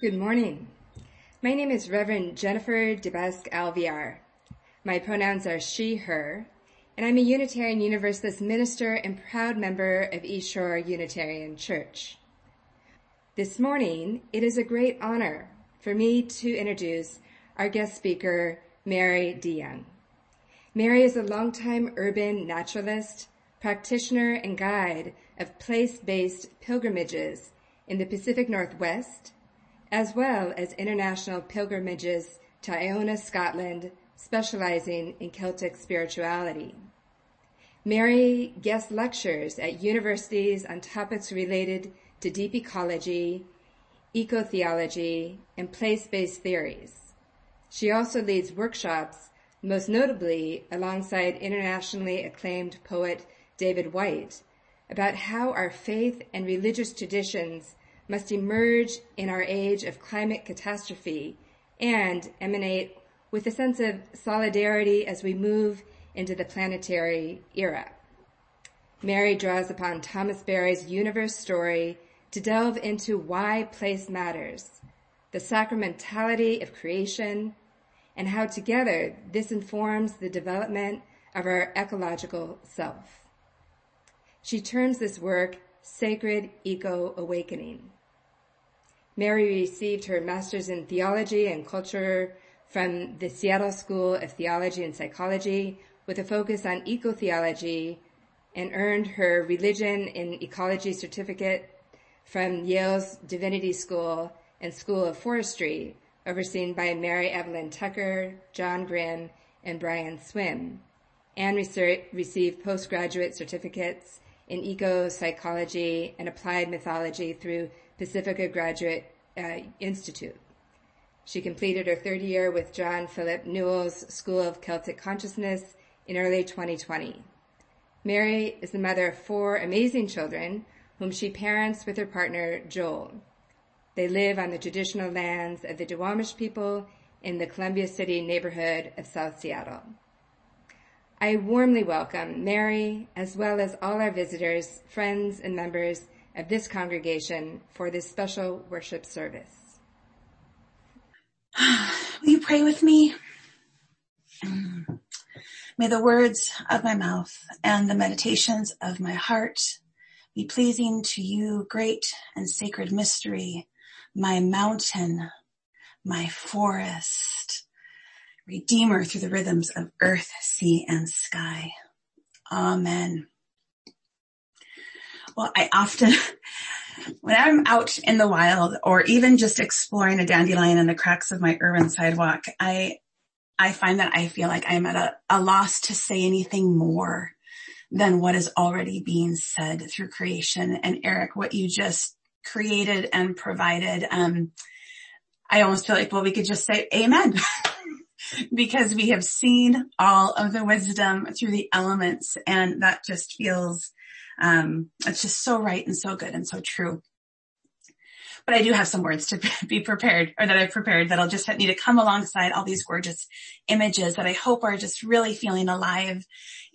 Good morning. My name is Reverend Jennifer DeBasque Alviar. My pronouns are she, her, and I'm a Unitarian Universalist minister and proud member of East Shore Unitarian Church. This morning, it is a great honor for me to introduce our guest speaker, Mary DeYoung. Mary is a longtime urban naturalist, practitioner, and guide of place-based pilgrimages in the Pacific Northwest, as well as international pilgrimages to Iona, Scotland, specializing in Celtic spirituality. Mary guest lectures at universities on topics related to deep ecology, ecotheology, and place-based theories. She also leads workshops, most notably alongside internationally acclaimed poet David Whyte, about how our faith and religious traditions must emerge in our age of climate catastrophe and emanate with a sense of solidarity as we move into the planetary era. Mary draws upon Thomas Berry's universe story to delve into why place matters, the sacramentality of creation, and how together this informs the development of our ecological self. She terms this work sacred eco awakening. Mary received her master's in theology and culture from the Seattle School of Theology and Psychology with a focus on eco-theology and earned her religion in ecology certificate from Yale's Divinity School and School of Forestry, overseen by Mary Evelyn Tucker, John Grim, and Brian Swimme. and received postgraduate certificates in eco-psychology and applied mythology through Pacifica Graduate uh, Institute. She completed her third year with John Philip Newell's School of Celtic Consciousness in early 2020. Mary is the mother of four amazing children whom she parents with her partner Joel. They live on the traditional lands of the Duwamish people in the Columbia City neighborhood of South Seattle. I warmly welcome Mary as well as all our visitors, friends, and members of this congregation for this special worship service. Will you pray with me? May the words of my mouth and the meditations of my heart be pleasing to you, great and sacred mystery, my mountain, my forest, redeemer through the rhythms of earth, sea, and sky. Amen. Well, I often, when I'm out in the wild or even just exploring a dandelion in the cracks of my urban sidewalk, I, I find that I feel like I'm at a, a loss to say anything more than what is already being said through creation. And Eric, what you just created and provided, um, I almost feel like, well, we could just say amen. because we have seen all of the wisdom through the elements and that just feels um, it's just so right and so good and so true. But I do have some words to be prepared or that I've prepared that'll just need to come alongside all these gorgeous images that I hope are just really feeling alive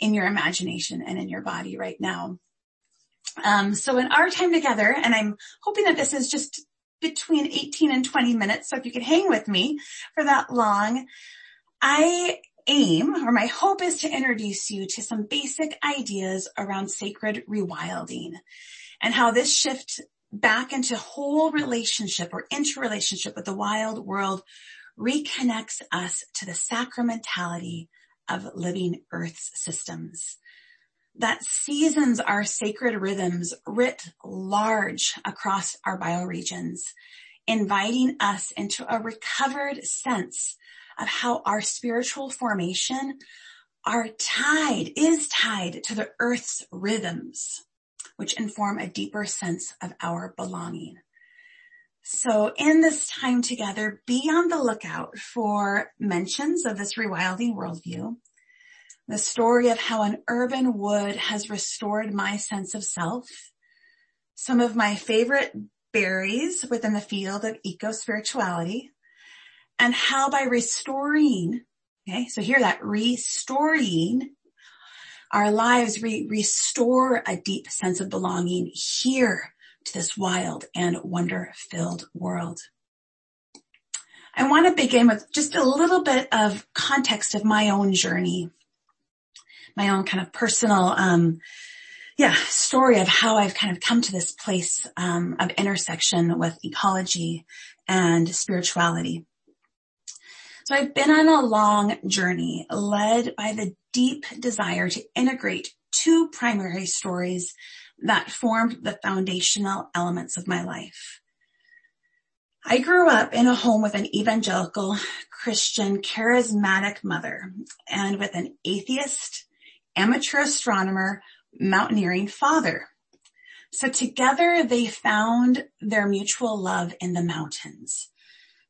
in your imagination and in your body right now. Um, so in our time together, and I'm hoping that this is just between 18 and 20 minutes. So if you could hang with me for that long, I aim or my hope is to introduce you to some basic ideas around sacred rewilding and how this shift back into whole relationship or interrelationship with the wild world reconnects us to the sacramentality of living earth's systems. That seasons our sacred rhythms writ large across our bioregions, inviting us into a recovered sense of how our spiritual formation are tied, is tied to the earth's rhythms, which inform a deeper sense of our belonging. So in this time together, be on the lookout for mentions of this rewilding worldview, the story of how an urban wood has restored my sense of self, some of my favorite berries within the field of eco-spirituality, and how by restoring, okay, so hear that, restoring our lives, we restore a deep sense of belonging here to this wild and wonder filled world. I want to begin with just a little bit of context of my own journey, my own kind of personal, um, yeah, story of how I've kind of come to this place um, of intersection with ecology and spirituality. So I've been on a long journey led by the deep desire to integrate two primary stories that formed the foundational elements of my life. I grew up in a home with an evangelical Christian charismatic mother and with an atheist, amateur astronomer, mountaineering father. So together they found their mutual love in the mountains,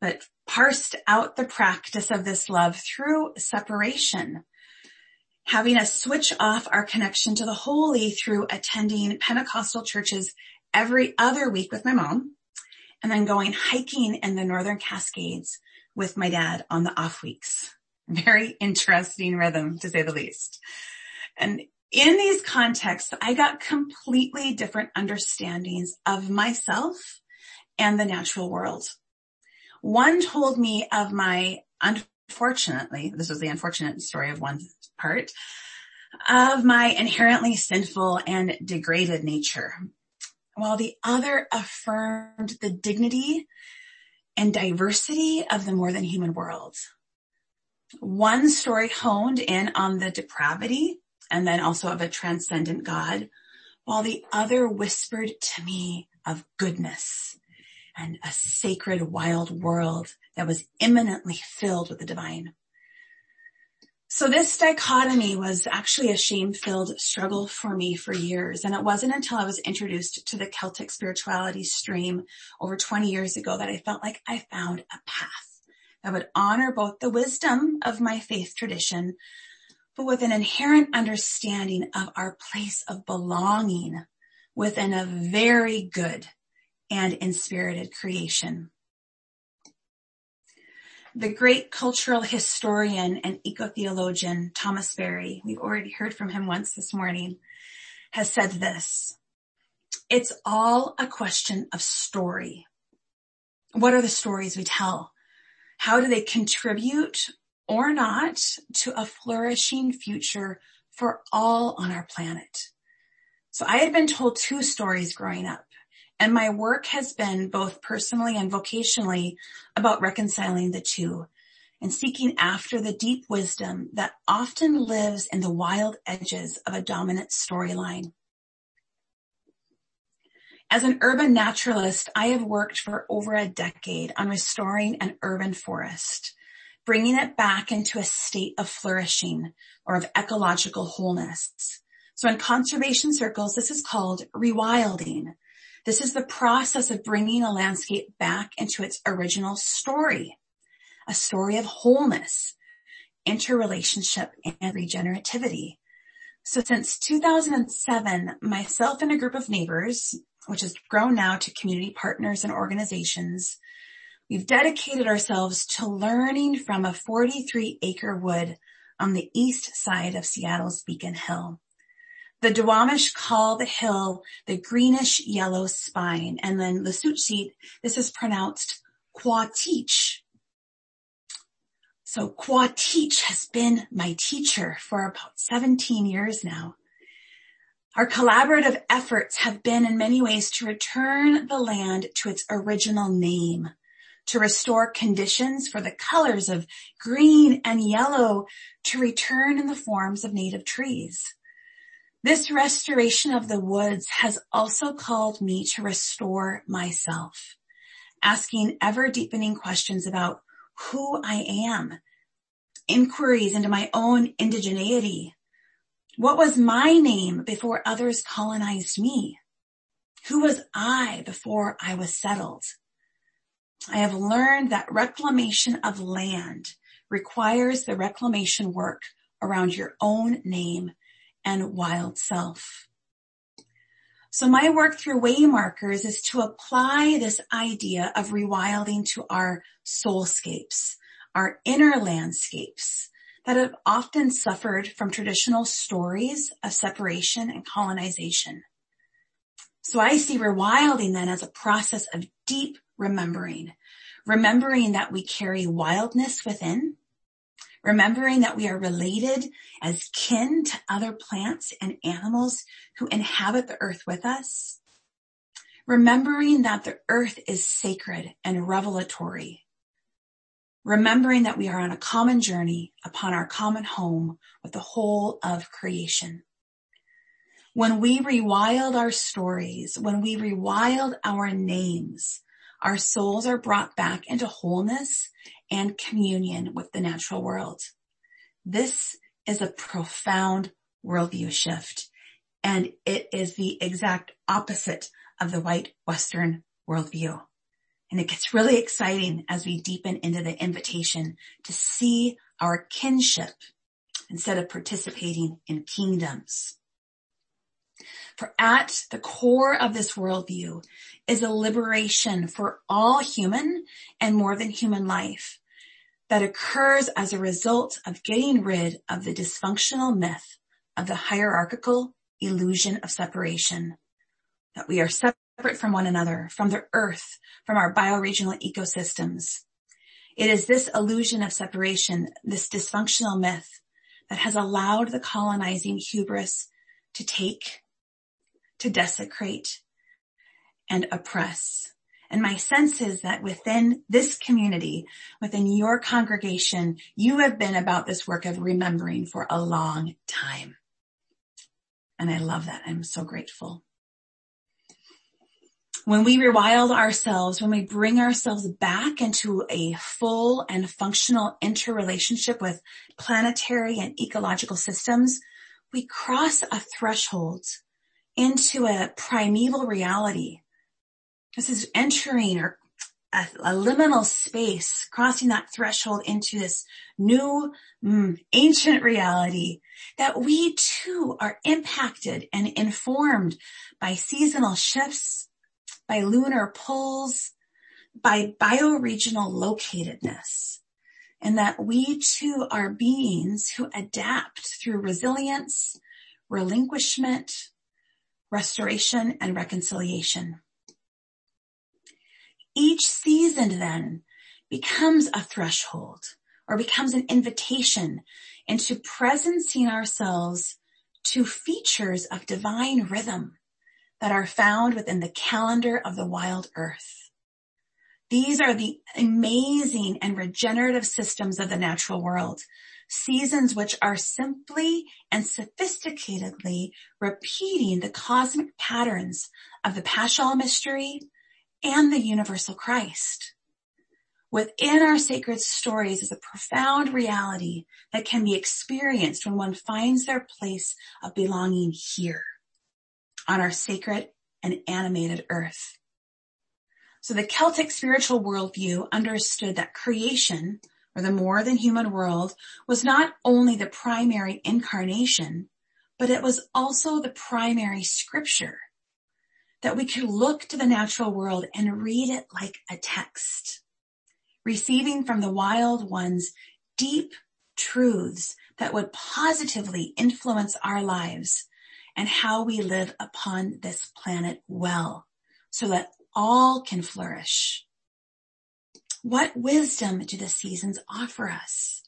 but parsed out the practice of this love through separation, having us switch off our connection to the holy through attending Pentecostal churches every other week with my mom and then going hiking in the Northern Cascades with my dad on the off weeks. Very interesting rhythm to say the least. And in these contexts, I got completely different understandings of myself and the natural world. One told me of my, unfortunately, this was the unfortunate story of one part, of my inherently sinful and degraded nature while the other affirmed the dignity and diversity of the more than human world. One story honed in on the depravity and then also of a transcendent God, while the other whispered to me of goodness and a sacred wild world that was immanently filled with the divine. So this dichotomy was actually a shame-filled struggle for me for years. And it wasn't until I was introduced to the Celtic spirituality stream over 20 years ago that I felt like I found a path that would honor both the wisdom of my faith tradition, but with an inherent understanding of our place of belonging within a very good and inspirited creation the great cultural historian and eco-theologian Thomas Berry, we've already heard from him once this morning, has said this. It's all a question of story. What are the stories we tell? How do they contribute or not to a flourishing future for all on our planet? So I had been told two stories growing up. And my work has been both personally and vocationally about reconciling the two and seeking after the deep wisdom that often lives in the wild edges of a dominant storyline. As an urban naturalist, I have worked for over a decade on restoring an urban forest, bringing it back into a state of flourishing or of ecological wholeness. So in conservation circles, this is called rewilding, this is the process of bringing a landscape back into its original story, a story of wholeness, interrelationship, and regenerativity. So since 2007, myself and a group of neighbors, which has grown now to community partners and organizations, we've dedicated ourselves to learning from a 43 acre wood on the east side of Seattle's Beacon Hill. The Duwamish call the hill the greenish yellow spine. And then the Suchit, this is pronounced Quatich. So Quatich has been my teacher for about 17 years now. Our collaborative efforts have been in many ways to return the land to its original name, to restore conditions for the colors of green and yellow to return in the forms of native trees. This restoration of the woods has also called me to restore myself, asking ever deepening questions about who I am, inquiries into my own indigeneity. What was my name before others colonized me? Who was I before I was settled? I have learned that reclamation of land requires the reclamation work around your own name and wild self. So my work through waymarkers is to apply this idea of rewilding to our soulscapes, our inner landscapes that have often suffered from traditional stories of separation and colonization. So I see rewilding then as a process of deep remembering. Remembering that we carry wildness within. Remembering that we are related as kin to other plants and animals who inhabit the earth with us. Remembering that the earth is sacred and revelatory. Remembering that we are on a common journey upon our common home with the whole of creation. When we rewild our stories, when we rewild our names, our souls are brought back into wholeness and communion with the natural world. This is a profound worldview shift and it is the exact opposite of the white Western worldview. And it gets really exciting as we deepen into the invitation to see our kinship instead of participating in kingdoms. For at the core of this worldview is a liberation for all human and more than human life that occurs as a result of getting rid of the dysfunctional myth of the hierarchical illusion of separation. That we are separate from one another, from the earth, from our bioregional ecosystems. It is this illusion of separation, this dysfunctional myth that has allowed the colonizing hubris to take to desecrate and oppress. And my sense is that within this community, within your congregation, you have been about this work of remembering for a long time. And I love that. I'm so grateful. When we rewild ourselves, when we bring ourselves back into a full and functional interrelationship with planetary and ecological systems, we cross a threshold into a primeval reality. This is entering or a, a liminal space, crossing that threshold into this new mm, ancient reality that we too are impacted and informed by seasonal shifts, by lunar pulls, by bioregional locatedness and that we too are beings who adapt through resilience, relinquishment, restoration, and reconciliation. Each season then becomes a threshold or becomes an invitation into presencing ourselves to features of divine rhythm that are found within the calendar of the wild earth. These are the amazing and regenerative systems of the natural world seasons which are simply and sophisticatedly repeating the cosmic patterns of the Paschal mystery and the universal Christ. Within our sacred stories is a profound reality that can be experienced when one finds their place of belonging here on our sacred and animated earth. So the Celtic spiritual worldview understood that creation or the more than human world was not only the primary incarnation, but it was also the primary scripture that we could look to the natural world and read it like a text, receiving from the wild ones deep truths that would positively influence our lives and how we live upon this planet well so that all can flourish what wisdom do the seasons offer us?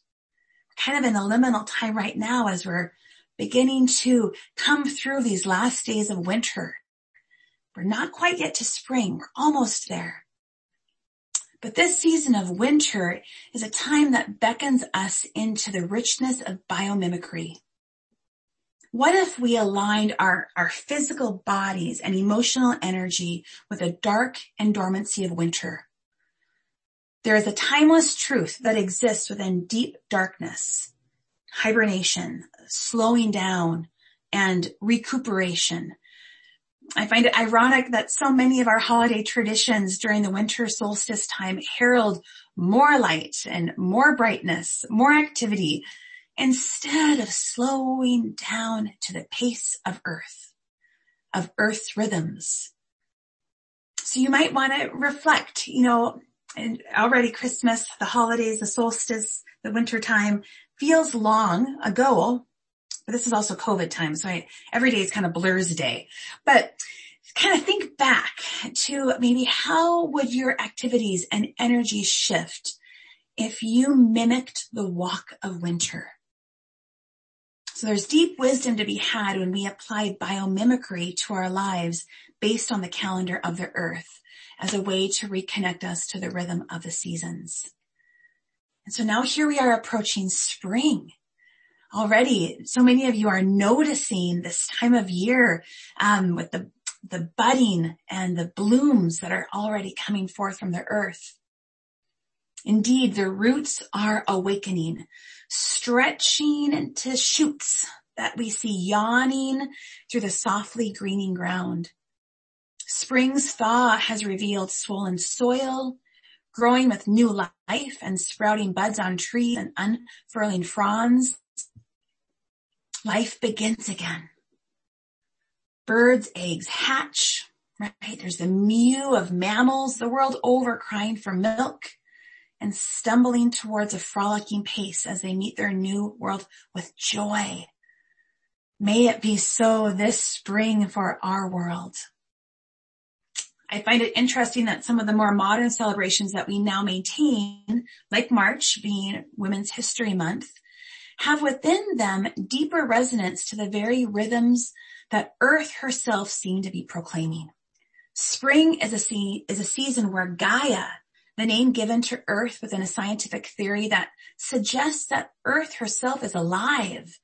We're kind of in a liminal time right now as we're beginning to come through these last days of winter. We're not quite yet to spring. We're almost there. But this season of winter is a time that beckons us into the richness of biomimicry. What if we aligned our, our physical bodies and emotional energy with the dark and dormancy of winter? There is a timeless truth that exists within deep darkness, hibernation, slowing down, and recuperation. I find it ironic that so many of our holiday traditions during the winter solstice time herald more light and more brightness, more activity, instead of slowing down to the pace of earth, of earth's rhythms. So you might want to reflect, you know, already Christmas, the holidays, the solstice, the winter time feels long ago, but this is also COVID time. So I, every day is kind of blurs day, but kind of think back to maybe how would your activities and energy shift if you mimicked the walk of winter? So there's deep wisdom to be had when we apply biomimicry to our lives based on the calendar of the earth as a way to reconnect us to the rhythm of the seasons. And so now here we are approaching spring. Already, so many of you are noticing this time of year um, with the the budding and the blooms that are already coming forth from the earth. Indeed, the roots are awakening, stretching into shoots that we see yawning through the softly greening ground. Spring's thaw has revealed swollen soil, growing with new life and sprouting buds on trees and unfurling fronds. Life begins again. Birds' eggs hatch, right? There's the mew of mammals the world over crying for milk and stumbling towards a frolicking pace as they meet their new world with joy. May it be so this spring for our world. I find it interesting that some of the more modern celebrations that we now maintain, like March being Women's History Month, have within them deeper resonance to the very rhythms that Earth herself seemed to be proclaiming. Spring is a, se- is a season where Gaia, the name given to Earth within a scientific theory that suggests that Earth herself is alive.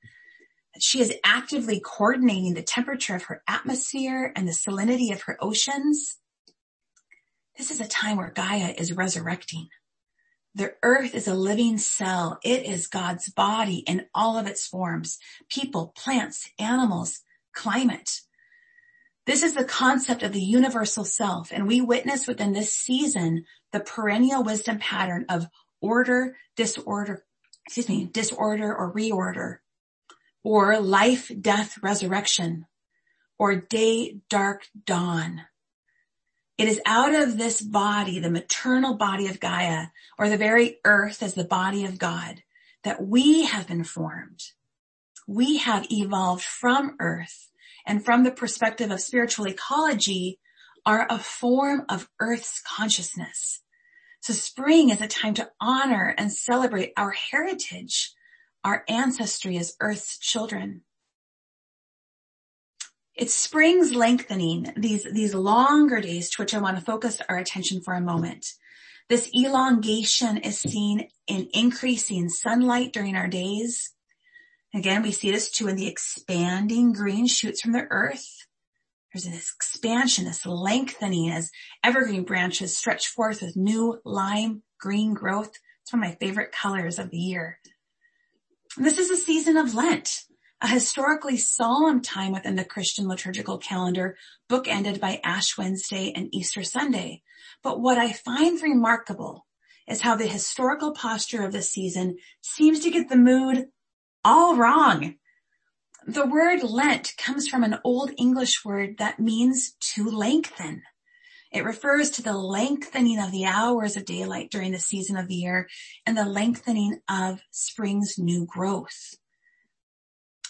She is actively coordinating the temperature of her atmosphere and the salinity of her oceans. This is a time where Gaia is resurrecting. The earth is a living cell. It is God's body in all of its forms. People, plants, animals, climate. This is the concept of the universal self, and we witness within this season the perennial wisdom pattern of order, disorder, excuse me, disorder or reorder, or life, death, resurrection, or day, dark, dawn. It is out of this body, the maternal body of Gaia, or the very earth as the body of God, that we have been formed we have evolved from earth and from the perspective of spiritual ecology are a form of earth's consciousness. So spring is a time to honor and celebrate our heritage, our ancestry as earth's children. It's spring's lengthening, these, these longer days to which I want to focus our attention for a moment. This elongation is seen in increasing sunlight during our days, Again, we see this too in the expanding green shoots from the earth. There's this expansion, this lengthening as evergreen branches stretch forth with new lime green growth. It's one of my favorite colors of the year. And this is a season of Lent, a historically solemn time within the Christian liturgical calendar, bookended by Ash Wednesday and Easter Sunday. But what I find remarkable is how the historical posture of this season seems to get the mood all wrong. The word Lent comes from an old English word that means to lengthen. It refers to the lengthening of the hours of daylight during the season of the year and the lengthening of spring's new growth.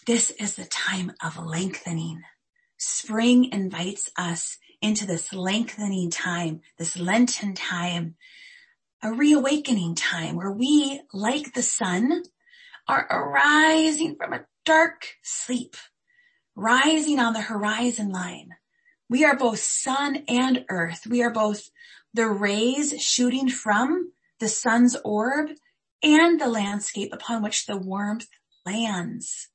This is the time of lengthening. Spring invites us into this lengthening time, this Lenten time, a reawakening time where we, like the sun, are arising from a dark sleep, rising on the horizon line. We are both sun and earth. We are both the rays shooting from the sun's orb and the landscape upon which the warmth lands.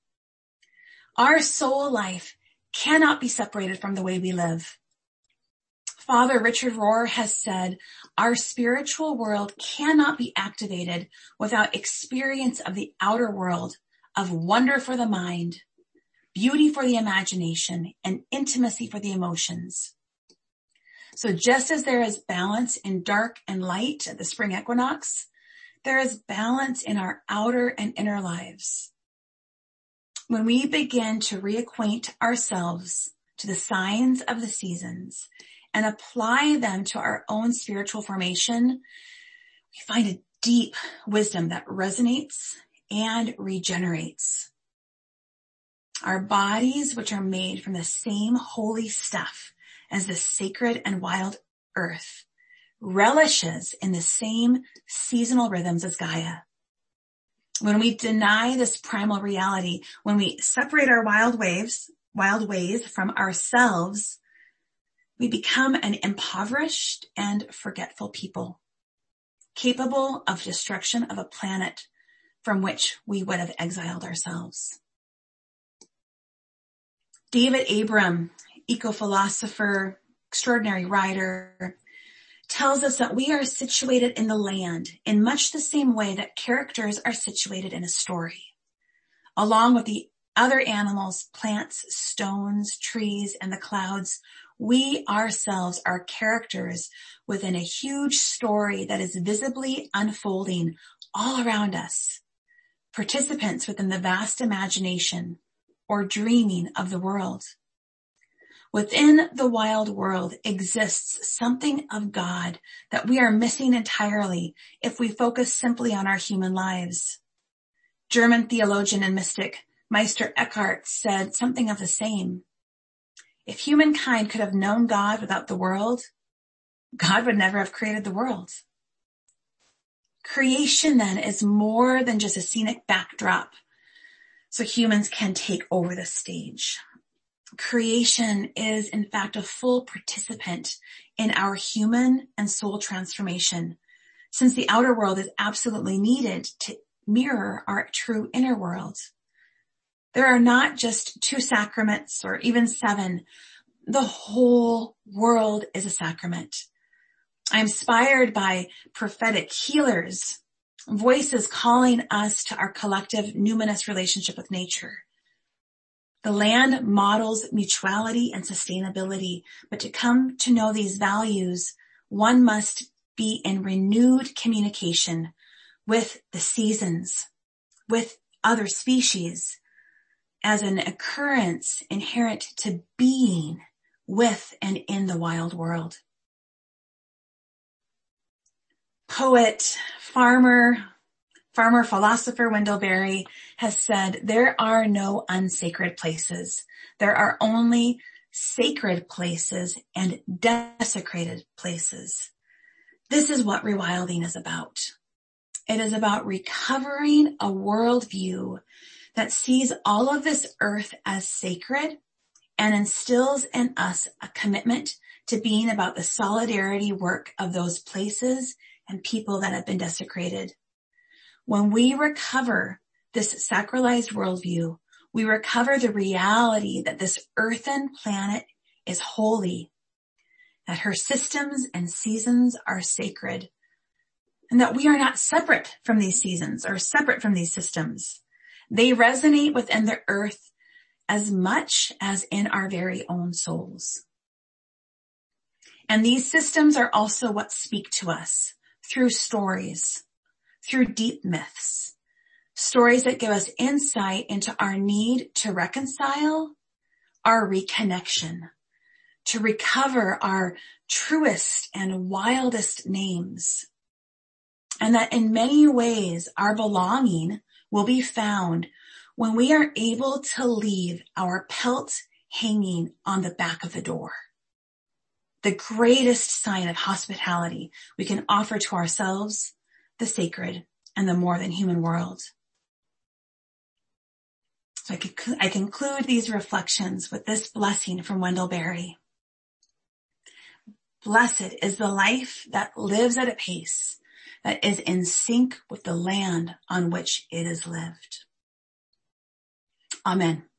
Our soul life cannot be separated from the way we live. Father Richard Rohr has said, our spiritual world cannot be activated without experience of the outer world of wonder for the mind, beauty for the imagination, and intimacy for the emotions. So just as there is balance in dark and light at the spring equinox, there is balance in our outer and inner lives. When we begin to reacquaint ourselves to the signs of the seasons and apply them to our own spiritual formation, we find a deep wisdom that resonates and regenerates. Our bodies, which are made from the same holy stuff as the sacred and wild earth relishes in the same seasonal rhythms as Gaia. When we deny this primal reality, when we separate our wild waves, wild ways from ourselves, we become an impoverished and forgetful people, capable of destruction of a planet from which we would have exiled ourselves. David Abram, eco-philosopher, extraordinary writer, tells us that we are situated in the land in much the same way that characters are situated in a story. Along with the other animals, plants, stones, trees, and the clouds, we ourselves are characters within a huge story that is visibly unfolding all around us. Participants within the vast imagination or dreaming of the world. Within the wild world exists something of God that we are missing entirely if we focus simply on our human lives. German theologian and mystic Meister Eckhart said something of the same. If humankind could have known God without the world, God would never have created the world. Creation then is more than just a scenic backdrop so humans can take over the stage creation is in fact a full participant in our human and soul transformation since the outer world is absolutely needed to mirror our true inner world. There are not just two sacraments or even seven. The whole world is a sacrament. I'm inspired by prophetic healers, voices calling us to our collective numinous relationship with nature. The land models mutuality and sustainability, but to come to know these values, one must be in renewed communication with the seasons, with other species as an occurrence inherent to being with and in the wild world. Poet, farmer, farmer philosopher Wendell Berry has said, there are no unsacred places. There are only sacred places and desecrated places. This is what rewilding is about. It is about recovering a worldview that sees all of this earth as sacred and instills in us a commitment to being about the solidarity work of those places and people that have been desecrated. When we recover this sacralized worldview, we recover the reality that this earthen planet is holy, that her systems and seasons are sacred, and that we are not separate from these seasons or separate from these systems. They resonate within the earth as much as in our very own souls. And these systems are also what speak to us through stories, through deep myths, stories that give us insight into our need to reconcile, our reconnection, to recover our truest and wildest names. And that in many ways our belonging will be found when we are able to leave our pelt hanging on the back of the door. The greatest sign of hospitality we can offer to ourselves, the sacred, and the more than human world. So I, conclude these reflections with this blessing from Wendell Berry. Blessed is the life that lives at a pace that is in sync with the land on which it is lived. Amen.